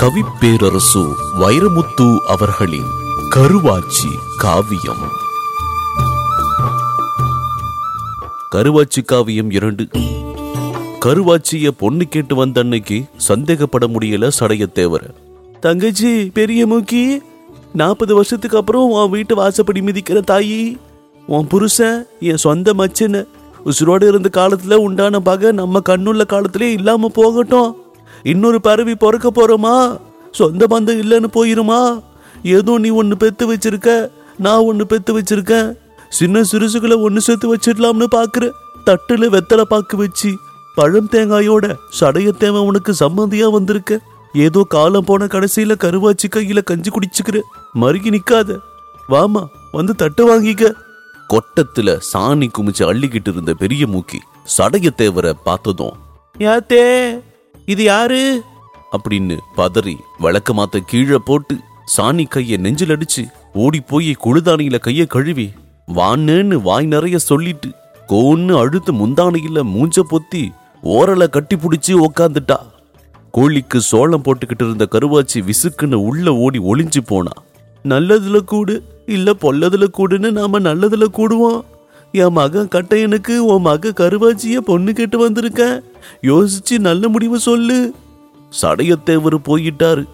கவிப்பேரரசு வைரமுத்து அவர்களின் கருவாச்சி காவியம். கருவாச்சி காவியம் இரண்டு. கருவாச்சிய பொண்ணு கேட்டு வந்த அன்னைக்கு சந்தேகப்பட முடியல சடையத்தேவர தங்கச்சி பெரிய மூக்கி நாற்பது வருஷத்துக்கு அப்புறம் உன் வீட்டு வாசப்படி மிதிக்கிற தாயி உன் புருஷன் என் சொந்த மச்சன உசுரோடு இருந்த காலத்துல உண்டான பகை நம்ம கண்ணுள்ள காலத்திலே இல்லாம போகட்டும். இன்னொரு பறவை பிறக்க போறோமா? சொந்த பந்தம் இல்லைன்னு போயிருமா? ஏதோ நீ ஒன்னு பெத்து வச்சிருக்க நான் ஒன்னு பெத்து வச்சிருக்கேன். சின்ன சிறுசுகளை ஒன்னு சேர்த்து வச்சிடலாம்னு பாக்குற. தட்டுல வெத்தலை பாக்கு வச்சு பழம் தேங்காயோட சடையத்தேவன் உனக்கு சம்மந்தியா வந்திருக்க. ஏதோ காலம் போன கடைசியில கருவாச்சி கையில கஞ்சி குடிச்சுக்கிற. மறுகி நிக்காத. வாமா வந்து தட்டு வாங்கிக்க. கொட்டத்துல சாணி குமிச்சு அள்ளிக்கிட்டு இருந்த பெரிய மூக்கி சடையத்தேவரை பார்த்ததும் யாத்தே இது யாரு? அப்படின்னு பதறி விளக்க மாத்த கீழே போட்டு சாணி கைய நெஞ்சில் அடிச்சு ஓடி போய் குழுதானியில கைய கழுவி வான்னு வாய் நிறைய சொல்லிட்டு கோன்னு அழுத்து முந்தானையில மூஞ்ச பொத்தி ஓரலை கட்டி பிடிச்சி உக்காந்துட்டா. கோழிக்கு சோளம் போட்டுக்கிட்டு இருந்த கருவாச்சி விசுக்குன்னு உள்ள ஓடி ஒளிஞ்சு போனா. நல்லதுல கூடு இல்ல பொல்லதுல கூடுன்னு நாம நல்லதுல கூடுவோம். என் மகன் கட்டையனுக்கு உன் மக கருவாச்சிய பொண்ணு கேட்டு வந்திருக்கேன் யோசிச்சு நல்ல முடிவு சொல்லு. சடையத்தேவர் போயிட்டாரு.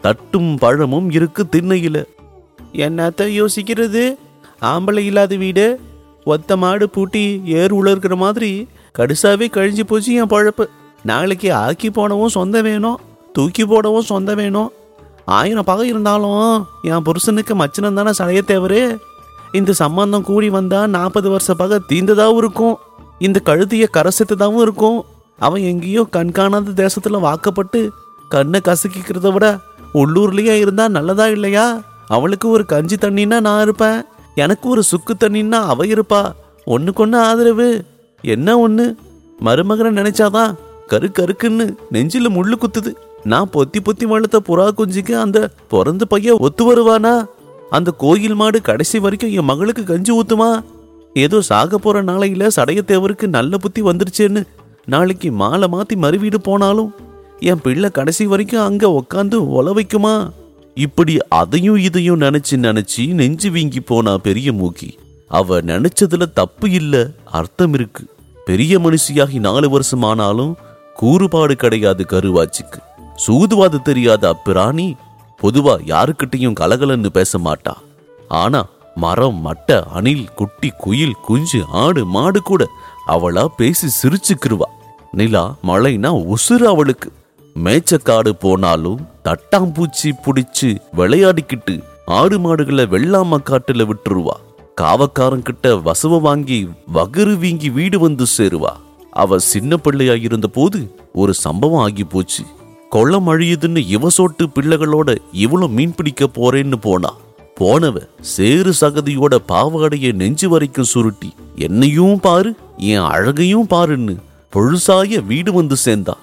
தட்டும் பழமும் இருக்கு திண்ணையில. என்னத்த யோசிக்கிறது? ஆம்பளை இல்லாத வீடு ஒத்த மாடு பூட்டி ஏர் உலர்கிற மாதிரி கடுசாவே கழிஞ்சு போச்சு என் பழப்பு. நாளைக்கு ஆக்கி போடவும் சொந்தம் வேணும் தூக்கி போடவும் சொந்தம் வேணும். ஆயிரம் பகை இருந்தாலும் என் புருஷனுக்கு மச்சனம் தானே சடைய தேவரு இந்த சம்பந்தம் கூடி வந்தா நாற்பது வருஷ பகை தீந்ததாகவும் இருக்கும். இந்த கழுதிய கரசத்துதாவும் இருக்கும். அவன் எங்கேயோ கண்காணாத தேசத்துல வாக்கப்பட்டு கண்ணை கசக்கிக்கிறத விட உள்ளூர்லயே இருந்தா நல்லதா இல்லையா? அவளுக்கு ஒரு கஞ்சி தண்ணின்னா நான் இருப்பேன். எனக்கு ஒரு சுக்கு தண்ணின்னா அவ இருப்பா. ஒன்றுக்கொன்று ஆதரவு. என்ன ஒண்ணு? மருமகனை நினைச்சாதான் கரு கருக்குன்னு நெஞ்சில முள்ளு குத்துது. நான் பொத்தி பொத்தி வளர்த்த புறா குஞ்சுக்கு அந்த பிறந்த பையன் ஒத்து வருவானா? அந்த கோயில் மாடு கடைசி வரைக்கும் என் மகளுக்கு கஞ்சி ஊத்துமா? ஏதோ சாக போற நாளையில சடையத்தேவருக்கு நல்ல புத்தி வந்துருச்சேன்னு நாளைக்கு மாலை மாத்தி மறுவீடு போனாலும் என் பிள்ளை கடைசி வரைக்கும் அங்க உக்காந்து ஒல வைக்குமா? இப்படி அதையும் இதையும் நினைச்சு நினைச்சு நெஞ்சு வீங்கி போனா பெரிய மூக்கி. அவ நினைச்சதுல தப்பு இல்ல அர்த்தம் இருக்கு. பெரிய மனுஷியாகி நாலு வருஷம் ஆனாலும் கூறுபாடு கிடையாது கருவாச்சிக்கு. சூதுவாது தெரியாத அப்பிராணி பொதுவா யாருக்கிட்டையும் கலகலன்னு பேச மாட்டா. ஆனா மரம் மட்டை அணில் குட்டி குயில் குஞ்சு ஆடு மாடு கூட அவளா பேசி சிரிச்சுக்கிருவா. நிலா மழைனா உசுறு அவளுக்கு. மேச்சக்காடு போனாலும் தட்டாம்பூச்சி புடிச்சு விளையாடிக்கிட்டு ஆடு மாடுகளை வெள்ளாம காட்டுல விட்டுருவா. காவக்காரங்கிட்ட வசவ வாங்கி வகுறு வீங்கி வீடு வந்து சேருவா. அவ சின்ன பிள்ளையா இருந்த போது ஒரு சம்பவம் ஆகி போச்சு. கொள்ளம் அழியுதுன்னு இவ சோட்டு பிள்ளைகளோட இவளும் மீன் பிடிக்க போறேன்னு போனா. போனவ சேறு சகதியோட பாவாடைய நெஞ்சு வரைக்கும் சுருட்டி என்னையும் பாரு என் அழகையும் பாருன்னு பொழுசாய வீடு வந்து சேர்ந்தா.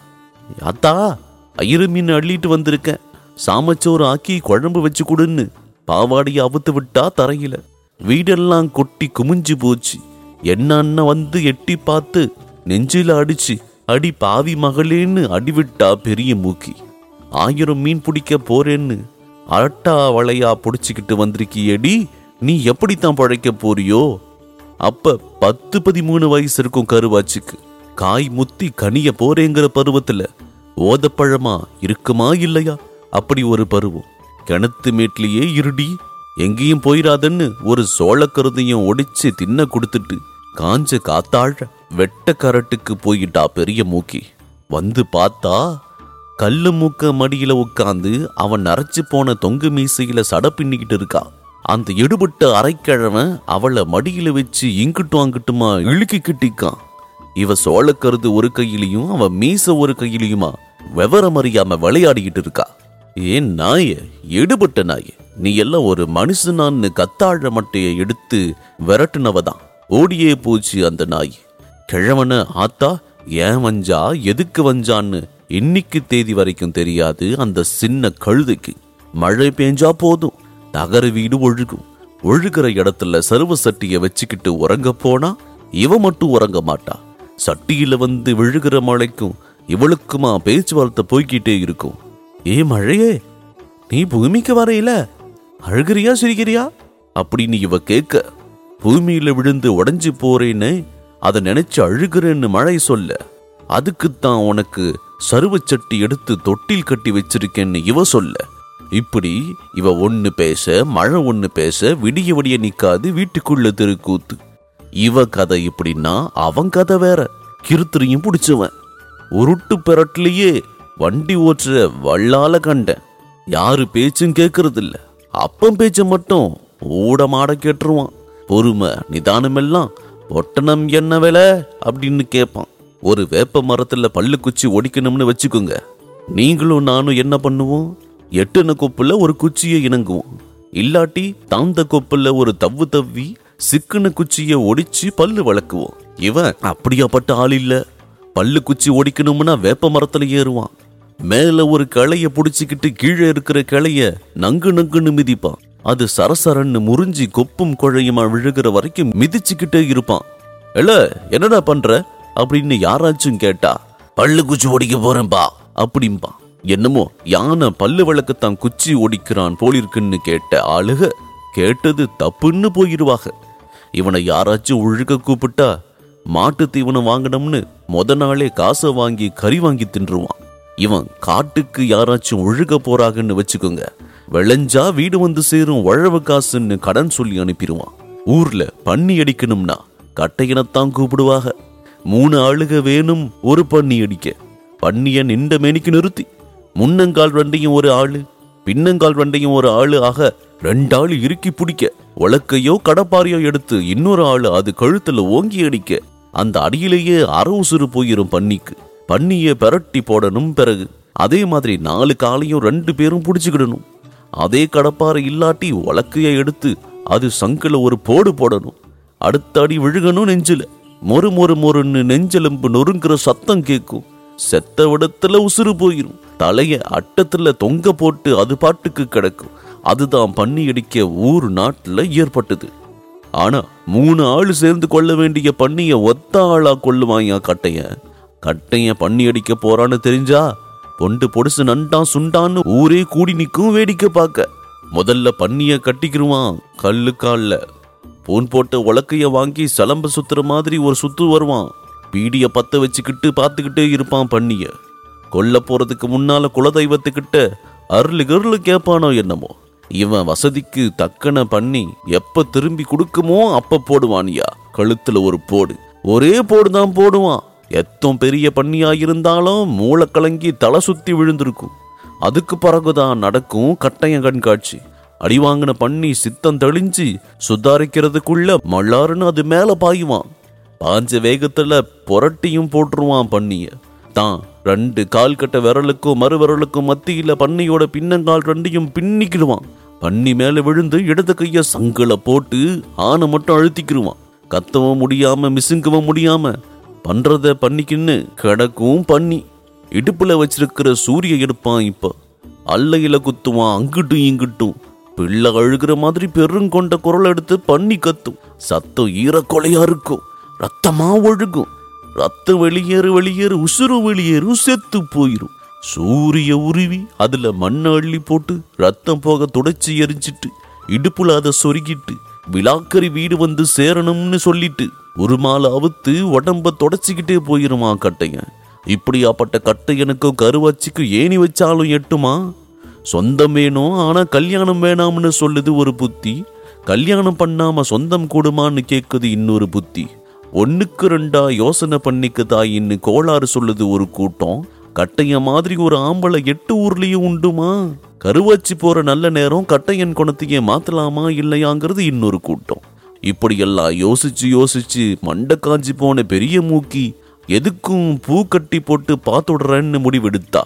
அத்தா ஐயரு மீன் அள்ளிட்டு வந்திருக்கேன். சாமச்சோறு ஆக்கி குழம்பு வச்சு கொடுன்னு பாவாடைய அவுத்து விட்டா தரையில. வீடெல்லாம் கொட்டி குமிஞ்சு போச்சு. என்ன வந்து எட்டி பார்த்து நெஞ்சில அடிச்சு அடி பாவி மகளேன்னு அடிவிட்டா பெரிய மூக்கி. ஆயிரம் மீன் பிடிக்க போறேன்னு அரட்டா வளையா புடிச்சுக்கிட்டு வந்திருக்கியடி? நீ எப்படித்தான் பழைக்க போறியோ? அப்ப பத்து பதிமூணு வயசு இருக்கும் கருவாச்சுக்கு. காய் முத்தி கனிய போறேங்கிற பருவத்துல ஓதப்பழமா இருக்குமா இல்லையா? அப்படி ஒரு பருவம். கிணத்து மேட்லயே இருடி. எங்கேயும் போயிடாதன்னு ஒரு சோளக்கருதையும் ஒடிச்சு தின்ன கொடுத்துட்டு காஞ்ச காத்தாழ வெட்ட கரட்டுக்கு போயிட்டா பெரிய மூக்கி. வந்து பார்த்தா கல்லு மூக்க மடியில உட்காந்து அவன் நரைச்சு போன தொங்கு மீசையில சட பின்னிக்கிட்டு இருக்கா. அந்த எடுபட்ட அரைக்கிழவன் அவளை மடியில வச்சு இங்கிட்டும் அங்கிட்டுமா இழுக்கி கிட்டிக்கான் இவ சோளக்கருது ஒரு கையிலையும் அவன் மீச ஒரு கையிலையுமா விவரம் அறியாம விளையாடிக்கிட்டு இருக்கா. ஏன் நாய எடுபட்ட நாய நீ எல்லாம் ஒரு மனுஷனான்னு கத்தாழ மட்டையை எடுத்து விரட்டுனவதான். ஓடியே போச்சு அந்த நாய். கிழவன ஆத்தா ஏன் வஞ்சா எதுக்கு வஞ்சான்னு இன்னைக்கு தேதி வரைக்கும் தெரியாது அந்த சின்ன கழுதைக்கு. மழை பெஞ்சா போதும். நகர வீடு ஒழுகும். ஒழுகிற இடத்துல சருவ சட்டிய வச்சுக்கிட்டு உறங்க போனா இவ மட்டும் உறங்க மாட்டா. சட்டியில வந்து விழுகிற மழைக்கும் இவளுக்குமா பேச்சுவார்த்தை போய்கிட்டே இருக்கும். ஏ மழையே நீ பூமிக்கு வரையில அழுகிறியா சிரிக்கிறியா? அப்படின்னு இவ கேட்க பூமியில விழுந்து உடஞ்சி போறேன்னு அதை நினைச்சு அழுகிறேன்னு மழை சொல்ல. அதுக்குத்தான் உனக்கு சருவச்சட்டி எடுத்து தொட்டில் கட்டி வச்சிருக்கேன்னு இவ சொல்ல. இப்படி இவ ஒன்று பேச மழை ஒன்று பேச விடிய விடிய நிற்காது வீட்டுக்குள்ள தெருக்கூத்து. இவ கதை இப்படின்னா அவன் கதை வேற. கிருத்திரியும் பிடிச்சவன். உருட்டு பெரட்லேயே வண்டி ஓட்டுற வள்ளால கண்டேன். யாரு பேச்சும் கேட்கறதில்ல அப்பன் பேச்ச மட்டும் ஊடமாட கேட்டுருவான். பொறுமை நிதானமெல்லாம் ஒட்டணம் என்ன வேலை? அப்படின்னு கேட்பான் ஒரு வேப்ப மரத்துல பல்லு குச்சி ஒடிக்கணும்னு வச்சுக்கோங்க. நீங்களும் நானும் என்ன பண்ணுவோம்? எட்டுன கொப்புல ஒரு குச்சியை இணங்குவோம். இல்லாட்டி தாந்த கொப்புல ஒரு தவ்வு தவ்வி சிக்குன குச்சியை ஒடிச்சு பல்லு வளர்க்குவோம் இவன் அப்படியாப்பட்ட ஆள் இல்ல. பல்லு குச்சி ஒடிக்கணும்னா வேப்ப மரத்துல ஏறுவான். மேல ஒரு கிளைய புடிச்சுக்கிட்டு கீழே இருக்கிற கிளைய நங்கு நங்குன்னு மிதிப்பான். அது சரசரன்னு முறிஞ்சி கொப்பும் குழையுமா விழுகிற வரைக்கும் மிதிச்சுக்கிட்டே இருப்பான். எல என்னடா பண்ற? அப்படின்னு யாராச்சும் கேட்டா பல்லு குச்சி ஒடிக்க போறேன்பா அப்படிம்பா. என்னமோ யானை பல்லு விளக்கத்தான் குச்சி ஒடிக்கிறான் போலிருக்குன்னு கேட்ட ஆளுக கேட்டது தப்புன்னு போயிருவாங்க இவனை யாராச்சும் ஒழுக்க கூப்பிட்டா மாட்டு தீவனம் வாங்கணும்னு முத நாளே காசை வாங்கி கறி வாங்கி தின்றுவான். இவன் காட்டுக்கு யாராச்சும் ஒழுக போறாங்கன்னு வச்சுக்கோங்க. விளைஞ்சா வீடு வந்து சேரும் உழவு காசுன்னு கடன் சொல்லி அனுப்பிடுவான். ஊர்ல பன்னி அடிக்கணும்னா கட்டையினத்தான் கூப்பிடுவாங்க மூணு ஆளுக வேணும் ஒரு பன்னி அடிக்க. பண்ணிய நின்ற மேனிக்கு நிறுத்தி. முன்னங்கால் வண்டையும் ஒரு ஆளு பின்னங்கால் வண்டையும் ஒரு ஆளு ஆக ரெண்டு ஆள் இறுக்கி பிடிக்க. உலக்கையோ கடப்பாரையோ எடுத்து இன்னொரு ஆளு அது கழுத்துல ஓங்கி அடிக்க. அந்த அடியிலேயே அற உசுறு போயிரும் பன்னிக்கு பண்ணிய பெரட்டி போடணும் பிறகு. அதே மாதிரி நாலு காலையும் ரெண்டு பேரும் பிடிச்சுக்கிடணும். அதே கடப்பாறை இல்லாட்டி உலக்கைய எடுத்து அது சங்கில் ஒரு போடு போடணும். அடுத்த அடி விழுகணும் நெஞ்சில. மொறு மொறு மொறுன்னு நெஞ்செலும்பு நொறுங்குற சத்தம் கேட்கும் செத்த விடத்துல உசுறு போயிரும். தலைய அட்டத்துல தொங்க போட்டு அது பாட்டுக்கு கிடக்கும். அதுதான் பண்ணி அடிக்க ஊர் நாட்டுல ஏற்பட்டது. ஆனா மூணு ஆள் சேர்ந்து கொள்ள வேண்டிய பண்ணிய ஒத்த ஆளா கொள்ளுவாயா கட்டைய? கட்டைய பண்ணி அடிக்க போறான்னு தெரிஞ்சா பொண்டு பொடுசு நண்டான் சுண்டான்னு ஊரே கூடி நிற்கும் வேடிக்கை பார்க்க. முதல்ல பண்ணிய கட்டிக்கிருவான் கல்லு கால்ல. பூன் போட்ட உலக்கைய வாங்கி சலம்ப சுத்துற மாதிரி ஒரு சுத்து வருவான். பீடிய பத்த வச்சுக்கிட்டு பார்த்துக்கிட்டே இருப்பான் பண்ணிய. கொல்ல போறதுக்கு முன்னால குலதெய்வத்துக்கிட்ட அருள் கருள் கேட்பானோ என்னமோ. இவன் வசதிக்கு தக்கன பண்ணி எப்ப திரும்பி கொடுக்குமோ அப்ப போடுவானியா. கழுத்துல ஒரு போடு. ஒரே போடு தான் போடுவான். எத்தம் பெரிய பண்ணியா இருந்தாலும் மூளை கலங்கி தலை சுத்தி விழுந்திருக்கும். அதுக்கு பிறகுதான் நடக்கும் கட்டய கண்காட்சி. அடி வாங்கின பண்ணி சித்தம் தெளிஞ்சு சுதாரிக்கிறதுக்குள்ள மல்லாருன்னு அது மேல பாயுவான். பாஞ்ச வேகத்துல புரட்டியும் போட்டுருவான் பண்ணிய தான் ரெண்டு கால் கட்ட விரலுக்கும் மறு விரலுக்கும் மத்தியில பண்ணியோட பின்னங்கால் ரெண்டையும் பின்னிக்கிடுவான். பண்ணி மேல விழுந்து இடது கைய சங்கில போட்டு ஆனை மட்டும் அழுத்திக்கிடுவான் கத்தவும் முடியாம மிசுங்கவும் முடியாம பண்றத பண்ணிக்கின்னு கிடக்கும் பண்ணி இடுப்புல வச்சிருக்கிற சூரிய எடுப்பான் இப்ப. அல்லையில குத்துவான் அங்கிட்டும் இங்கிட்டும். பிள்ளை அழுகிற மாதிரி பெருங்கொண்ட குரல் எடுத்து பண்ணி கத்தும். சத்தம் ஈரக்கொலையா இருக்கும். ரத்தமா ஒழுகும். ரத்தம் வெளியேறு வெளியேறு உசுறு வெளியேறு செத்து போயிரும். சூரிய உருவி அதுல மண்ணை அள்ளி போட்டு ரத்தம் போக துடைச்சி எரிஞ்சிட்டு இடுப்புல அதை சொருகிட்டு விழாக்கறி வீடு வந்து சேரணும்னு சொல்லிட்டு ஒரு மாலை அவுத்து உடம்ப தொடச்சிக்கிட்டே போயிருமா கட்டையன்? இப்படியாப்பட்ட கட்டையனுக்கும் கருவாச்சிக்கும் ஏணி வச்சாலும் எட்டுமா? சொந்தம் வேணும் ஆனால் கல்யாணம் வேணாம்னு சொல்லுது ஒரு புத்தி. கல்யாணம் பண்ணாம சொந்தம் கூடுமான்னு கேட்குது இன்னொரு புத்தி. ஒன்றுக்கு ரெண்டா யோசனை பண்ணிக்க தாயின்னு கோளாறு சொல்லுது ஒரு கூட்டம். கட்டைய மாதிரி ஒரு ஆம்பளை எட்டு ஊர்லயும் உண்டுமா? கருவாச்சி போற நல்ல நேரம் கட்டையன் குணத்தையே மாத்தலாமா இல்லையாங்கிறது இன்னொரு கூட்டம். இப்படியெல்லாம் யோசிச்சு யோசிச்சு மண்டை காஞ்சி போன பெரிய மூக்கி எதுக்கும் பூ கட்டி போட்டு பார்த்துடுறேன்னு முடிவெடுத்தா.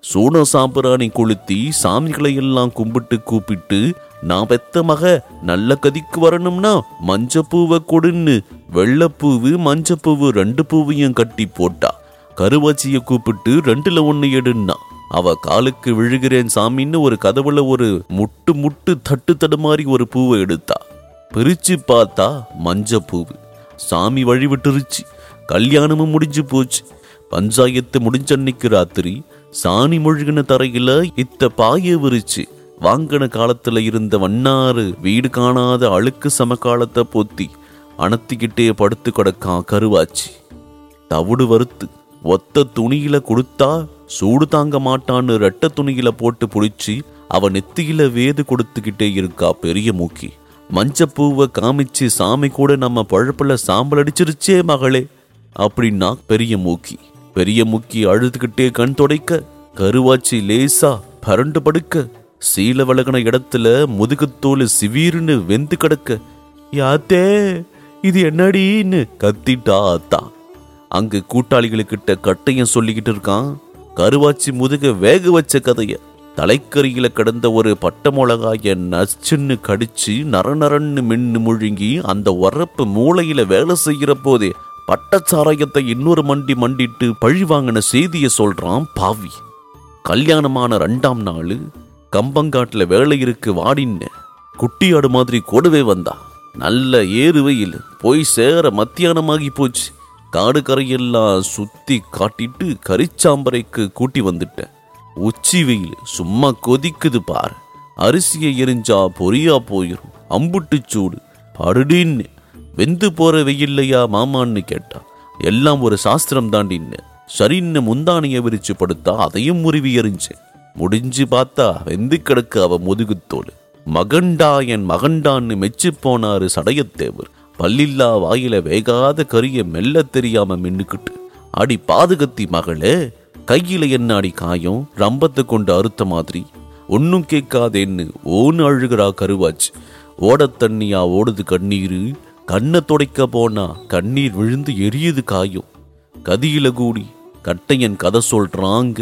சூன சாம்பிராணி கொளுத்தி சாமிகளை எல்லாம் கும்பிட்டு கூப்பிட்டு நான் பெத்த மக நல்ல கதிக்கு வரணும்னா மஞ்சப்பூவை கொடுன்னு. வெள்ளைப்பூவு மஞ்சப்பூவு ரெண்டு பூவையும் கட்டி போட்டா. கருவாச்சிய கூப்பிட்டு ரெண்டுல ஒண்ணு எடுன்னா. அவ காலுக்கு விழுகிறேன் சாமின்னு ஒரு கதவுல ஒரு முட்டு முட்டு தட்டு தடுமாறி ஒரு பூவை எடுத்தா. பிரிச்சு பார்த்தா மஞ்சப்பூவு. சாமி வழி விட்டுருச்சு. கல்யாணமும் முடிஞ்சு போச்சு. பஞ்சாயத்து முடிஞ்ச அன்னைக்கு ராத்திரி சாணி முழுகின தரையில இத்த பாய விரிச்சு வாங்கின காலத்துல இருந்த வண்ணாறு வீடு காணாத அழுக்கு சமகாலத்தை போத்தி அணத்திக்கிட்டே படுத்து கிடக்கான் கருவாச்சி. தவிடு வறுத்து ஒத்த துணியில கொடுத்தா சூடு தாங்க மாட்டான்னு ரெட்ட துணியில போட்டு புடிச்சு அவ நெத்தியில வேது கொடுத்துக்கிட்டே இருக்கா பெரிய மூக்கி. மஞ்சப்பூவை காமிச்சு சாமி கூட நம்ம பழப்புல சாம்பல் அடிச்சிருச்சே மகளே அப்படின்னா பெரிய மூக்கி. பெரிய முக்கி அழுதுகிட்டே கண் துடைக்க கருவாச்சி லேசா பரண்டு படுக்க சீல வழகின இடத்துல முதுகுத்தோல் சிவீர்னு வெந்து கிடக்க யாத்தே இது என்னடின்னு கத்திட்டா அத்தா. அங்கு கூட்டாளிகளுக்கிட்ட கட்டையும் சொல்லிக்கிட்டு இருக்கான் கருவாச்சி முதுக வேக வச்ச கதைய. தலைக்கறியில கிடந்த ஒரு பட்ட மிளகாய நச்சுன்னு கடிச்சு நரநரன்னு மின்னு முழுங்கி அந்த உரப்பு மூளையில வேலை செய்கிற போதே பட்டச்சாராயத்தை இன்னொரு மண்டி மண்டிட்டு பழி வாங்கின செய்தியை சொல்றான் பாவி. கல்யாணமான ரெண்டாம் நாள் கம்பங்காட்டில் வேலை இருக்கு வாடின்னு குட்டியாடு மாதிரி கூடவே வந்தா. நல்ல ஏறுவையில் போய் சேர மத்தியானமாகி போச்சு. காடு கரையெல்லாம் சுத்தி காட்டிட்டு கரிச்சாம்பரைக்கு கூட்டி வந்துட்டேன் உச்சி வெயில் சும்மா கொதிக்குது பார். அரிசியை எரிஞ்சா பொரியா போயிரும். அம்புட்டு சூடு. படுடின்னு வெந்து போற வெயில்லையா மாமான்னு கேட்டான் எல்லாம் ஒரு சாஸ்திரம் தாண்டின்னு சரின்னு முந்தானிய விரிச்சு படுத்தா அதையும் முறிவி எறிஞ்சேன் முடிஞ்சு பார்த்தா வெந்து கிடக்க அவ முதுகுத்தோடு மகண்டா என் மகண்டான்னு மெச்சு போனாரு சடையத்தேவர். பல்லில்லா வாயில வேகாத கரிய மெல்ல தெரியாம மின்னுக்கிட்டு அடி பாதுகத்தி மகளே கையில என்ன அடி காயம்? ரம்பத்தை கொண்டு அறுத்த மாதிரி. ஒன்னும் கேட்காதேன்னு ஓன்னு அழுகிறா கருவாச்சு. ஓட தண்ணியா ஓடுது கண்ணீரு. கண்ணை துடைக்க போனா கண்ணீர் விழுந்து எரியுது காயும் கதியில கூடி கட்டையன் கதை சொல்றாங்க.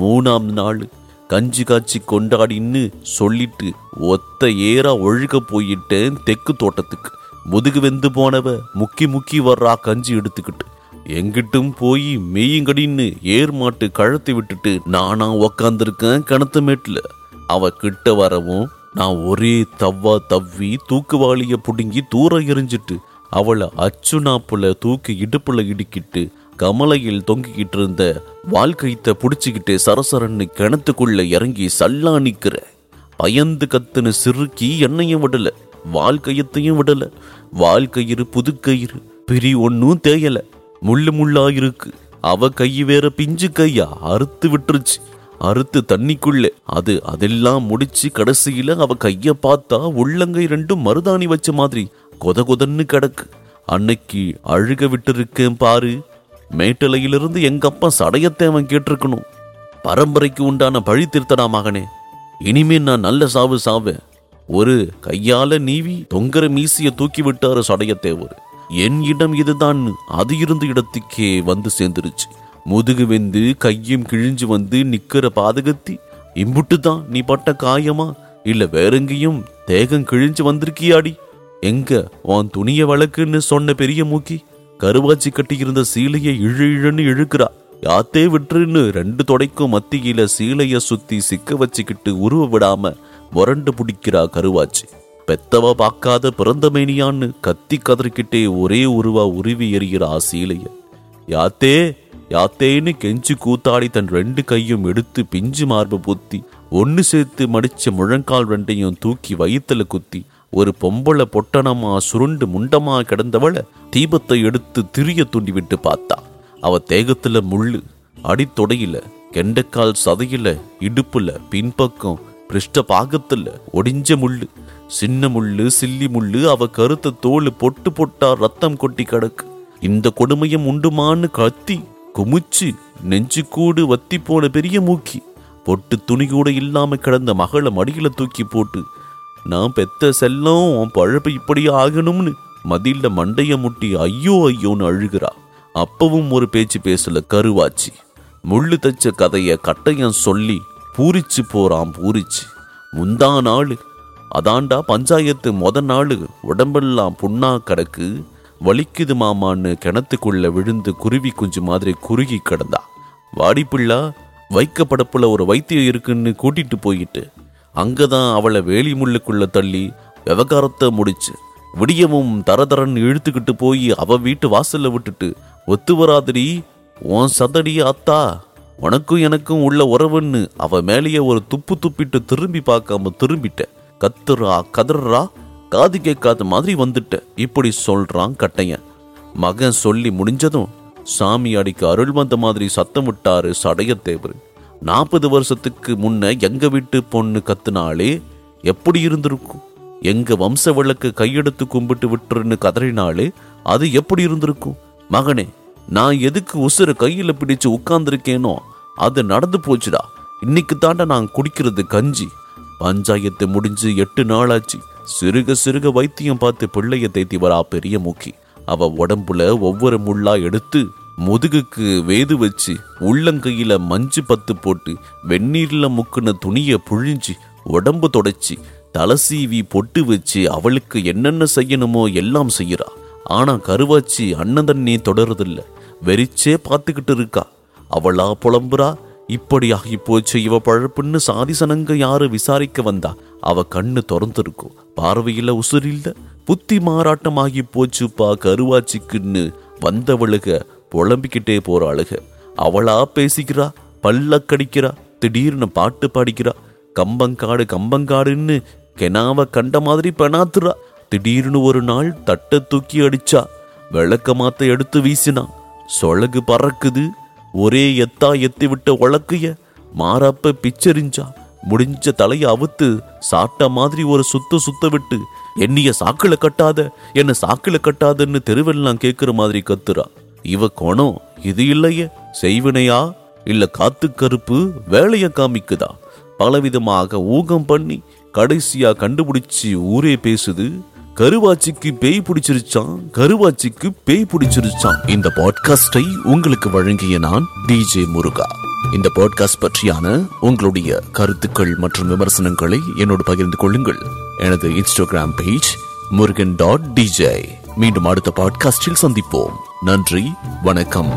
மூணாம் நாள் கஞ்சி காய்ச்சி கொண்டாடின்னு சொல்லிட்டு ஒத்த ஏறா ஒழுக போயிட்டேன் தெக்கு தோட்டத்துக்கு. முதுகு வெந்து போனவ முக்கி முக்கி வர்றா கஞ்சி எடுத்துக்கிட்டு. எங்கிட்டும் போய் மெய்யுங்கடின்னு ஏர் மாட்டு கழுத்து விட்டுட்டு நானா உக்காந்துருக்கேன் கணத்து மேட்டில். அவ கிட்ட வரவும் நான் ஒரே தவ்வா தவ்வி தூக்குவாளிய புடுங்கி தூரம் எரிஞ்சிட்டு அவளை அச்சு நாப்புல தூக்கி இடுப்புல இடுக்கிட்டு கமலையில் தொங்கிக்கிட்டு இருந்த வாழ்க்கைத்த புடிச்சுக்கிட்டு சரசரன்னு கிணத்துக்குள்ள இறங்கி சல்லா நிக்கிற. பயந்து கத்துன சிறுக்கி என்னையும் விடல வாழ்க்கையத்தையும் விடல. வாழ்க்கயிறு புதுக்கயிறு பிரி ஒன்னும் தேயல. முள்ளு முள்ளா இருக்கு. அவ கை வேற பிஞ்சு கையா அறுத்து விட்டுருச்சு. அறுத்து தண்ணிக்குள்ளே. அது அதெல்லாம் முடிச்சு கடைசியில அவ கைய பார்த்தா உள்ளங்கை ரெண்டும் மருதாணி வச்ச மாதிரி கொத கொதன்னு கிடக்கு. அன்னைக்கு அழுக விட்டுருக்கேன் பாரு. மேட்டலையிலிருந்து எங்க அப்பா சடையத்தேவன் கேட்டிருக்கணும். பரம்பரைக்கு உண்டான பழி திருத்தடா மகனே. இனிமே நான் நல்ல சாவு சாவேன் ஒரு கையால நீவி தொங்கர மீசிய தூக்கி விட்டாரு சடையத்தேவர். என் இடம் இதுதான். அது இருந்த இடத்துக்கே வந்து சேர்ந்துருச்சு. முதுகு வெந்து கையும் கிழிஞ்சு வந்து நிக்கிற பாதகத்தி இம்புட்டு தான் நீ பட்ட காயமா? இல்ல வேறெங்கேயும் தேகம் கிழிஞ்சு வந்திருக்கியாடி? எங்க உன் துணிய வழக்குன்னு சொன்ன பெரிய மூக்கி கருவாச்சி கட்டியிருந்த சீலையை இழு இழுன்னு இழுக்கிறா. யாத்தே விட்டுருன்னு ரெண்டு தொடைக்கும் மத்தியில சீலைய சுத்தி சிக்க வச்சுக்கிட்டு உருவ விடாம முரண்டு பிடிக்கிறா கருவாச்சி. பெத்தவ பார்க்காத பிறந்த மேனியான்னு கத்தி கதறிக்கிட்டே ஒரே உருவா உருவி எறிகிறா சீலைய. யாத்தே யாத்தேன்னு கெஞ்சி கூத்தாடி தன் ரெண்டு கையும் எடுத்து பிஞ்சு மார்பு பூத்தி ஒன்று சேர்த்து மடிச்ச முழங்கால் ரெண்டையும் தூக்கி வயிற்றுல குத்தி ஒரு பொம்பளை பொட்டணமா சுருண்டு முண்டமா கிடந்தவள தீபத்தை எடுத்து திரிய தூண்டிவிட்டு பார்த்தா. அவ தேகத்துல முள்ளு அடித்தொடையில கெண்டக்கால் சதையில இடுப்புல பின்பக்கம் பிருஷ்ட பாகத்துல ஒடிஞ்ச முள்ளு சின்ன முள்ளு சில்லி முள்ளு அவ கருத்த தோல் பொட்டு பொட்டா ரத்தம் கொட்டி கிடக்கு. இந்த கொடுமையும் உண்டுமான்னு கத்தி குமிச்சு நெஞ்சு கூடு வத்தி போன பெரிய மூக்கி. பொட்டு துணி கூட இல்லாம கிடந்த மகளை மடியில தூக்கி போட்டு நான் பெத்த செல்லம் உன் பழப்பு இப்படி ஆகணும்னு. மதியில மண்டைய முட்டி ஐயோ ஐயோன்னு அழுகிறா. அப்பவும் ஒரு பேச்சு பேசல கருவாச்சி. முள்ளு தச்ச கதைய கட்டையன் சொல்லி பூரிச்சு போறான் பூரிச்சு. முந்தா நாள் அதாண்டா பஞ்சாயத்து மொத நாள் உடம்பெல்லாம் புண்ணா கிடக்கு. வலிக்குது மாமான்னு கிணத்துக்குள்ள விழுந்து குருவி குஞ்சு மாதிரி குறுகி கிடந்தா. வாடிப்பிள்ளா வைக்கப்படப்புல ஒரு வைத்தியம் இருக்குன்னு கூட்டிட்டு போயிட்டு அங்கதான் அவளை வேலி முள்ளுக்குள்ள தள்ளி விவகாரத்தை முடிச்சு விடியமும் தரதரன்னு இழுத்துக்கிட்டு போய் அவ வீட்டு வாசல்ல விட்டுட்டு ஒத்து வராதடி உன் சதடி அத்தா உனக்கும் எனக்கும் உள்ள உறவுன்னு. அவ மேலேயே ஒரு துப்பு துப்பிட்டு திரும்பி பார்க்காம திரும்பிட்ட கத்துறா கதறா காது கேட்காத மாதிரி வந்துட்ட. இப்படி சொல்றான் கட்டையன். மகன் சொல்லி முடிஞ்சதும் சாமி அடிக்க அருள் வந்த மாதிரி சத்தம் விட்டாரு சடையத்தேவர். நாற்பது வருஷத்துக்கு முன்ன எங்க வீட்டு பொண்ணு கத்துனாலே எப்படி இருந்திருக்கும்? எங்க வம்ச விளக்கு கையெடுத்து கும்பிட்டு விட்டுருன்னு கதறினாலே அது எப்படி இருந்திருக்கும்? மகனே நான் எதுக்கு உசுர கையில பிடிச்சு உட்கார்ந்துருக்கேனோ அது நடந்து போச்சுடா. இன்னைக்கு தாண்டா நான் குடிக்கிறது கஞ்சி. பஞ்சாயத்து முடிஞ்சு எட்டு நாளாச்சு. சிறுக சிறுக வைத்தியம் பார்த்து பிள்ளைய தேத்தி வரா பெரிய மூக்கி. அவ உடம்புல ஒவ்வொரு முள்ளா எடுத்து முதுகுக்கு வேது வச்சு உள்ளங்கையில மஞ்சு பத்து போட்டு வெந்நீர்ல முக்குன துணிய புழிஞ்சு உடம்பு தொடச்சி தலை சீவி பொட்டு வச்சு அவளுக்கு என்னென்ன செய்யணுமோ எல்லாம் செய்யறா. ஆனா கருவாச்சி அண்ணன் தண்ணி தொடருதில்ல வெறிச்சே பார்த்துக்கிட்டு இருக்கா. அவளா புலம்புறா. இப்படி ஆகி போச்சு. இவ பழப்புன்னு சாதிசனங்க யாரு விசாரிக்க வந்தா? அவ கண்ணு திறந்திருக்கும். பார்வையில உசுரில்ல. புத்தி மாறாட்டமாகி போச்சுப்பா கருவாச்சிக்குன்னு. வந்தவளுக புலம்பிக்கிட்டே போறாளுக. அவளா பேசிக்கிறா பல்லக்கடிக்கிறா திடீர்னு பாட்டு பாடிக்கிறா. கம்பங்காடு கம்பங்காடுன்னு கெனாவ கண்ட மாதிரி பெணாத்துறா. திடீர்னு ஒரு நாள் தட்டை தூக்கி அடிச்சா. விளக்க மாத்த எடுத்து வீசினா. சொலகு பறக்குது. ஒரே எத்தா எத்தி விட்ட உழக்கைய மாறாப்ப பிச்சரிஞ்சா முடிஞ்ச தலைய அவுத்து சாட்ட மாதிரி ஒரு சுத்த சுத்த விட்டு என்னைய சாக்கில கட்டாத என்ன சாக்கில கட்டாதன்னு தெருவெல்லாம் கேட்கிற மாதிரி கத்துறா. இவ கோணம் இது இல்லையே செய்வினையா? இல்ல காத்து கருப்பு வேலைய காமிக்குதா? பலவிதமாக ஊகம் பண்ணி கடைசியா கண்டுபிடிச்சு ஊரே பேசுது. கருவாச்சிக்கு பேய் பிடிச்சிருச்சான் கருவாச்சிக்கு பேய் பிடிச்சிருச்சான் இந்த பாட்காஸ்டை உங்களுக்கு வழங்கிய நான் டிஜே முருகா. இந்த பாட்காஸ்ட் பற்றியான உங்களுடைய கருத்துக்கள் மற்றும் விமர்சனங்களை என்னோடு பகிர்ந்து கொள்ளுங்கள். எனது Instagram page Murugan dot DJ மீண்டும் அடுத்த பாட்காஸ்டில் சந்திப்போம். நன்றி வணக்கம்.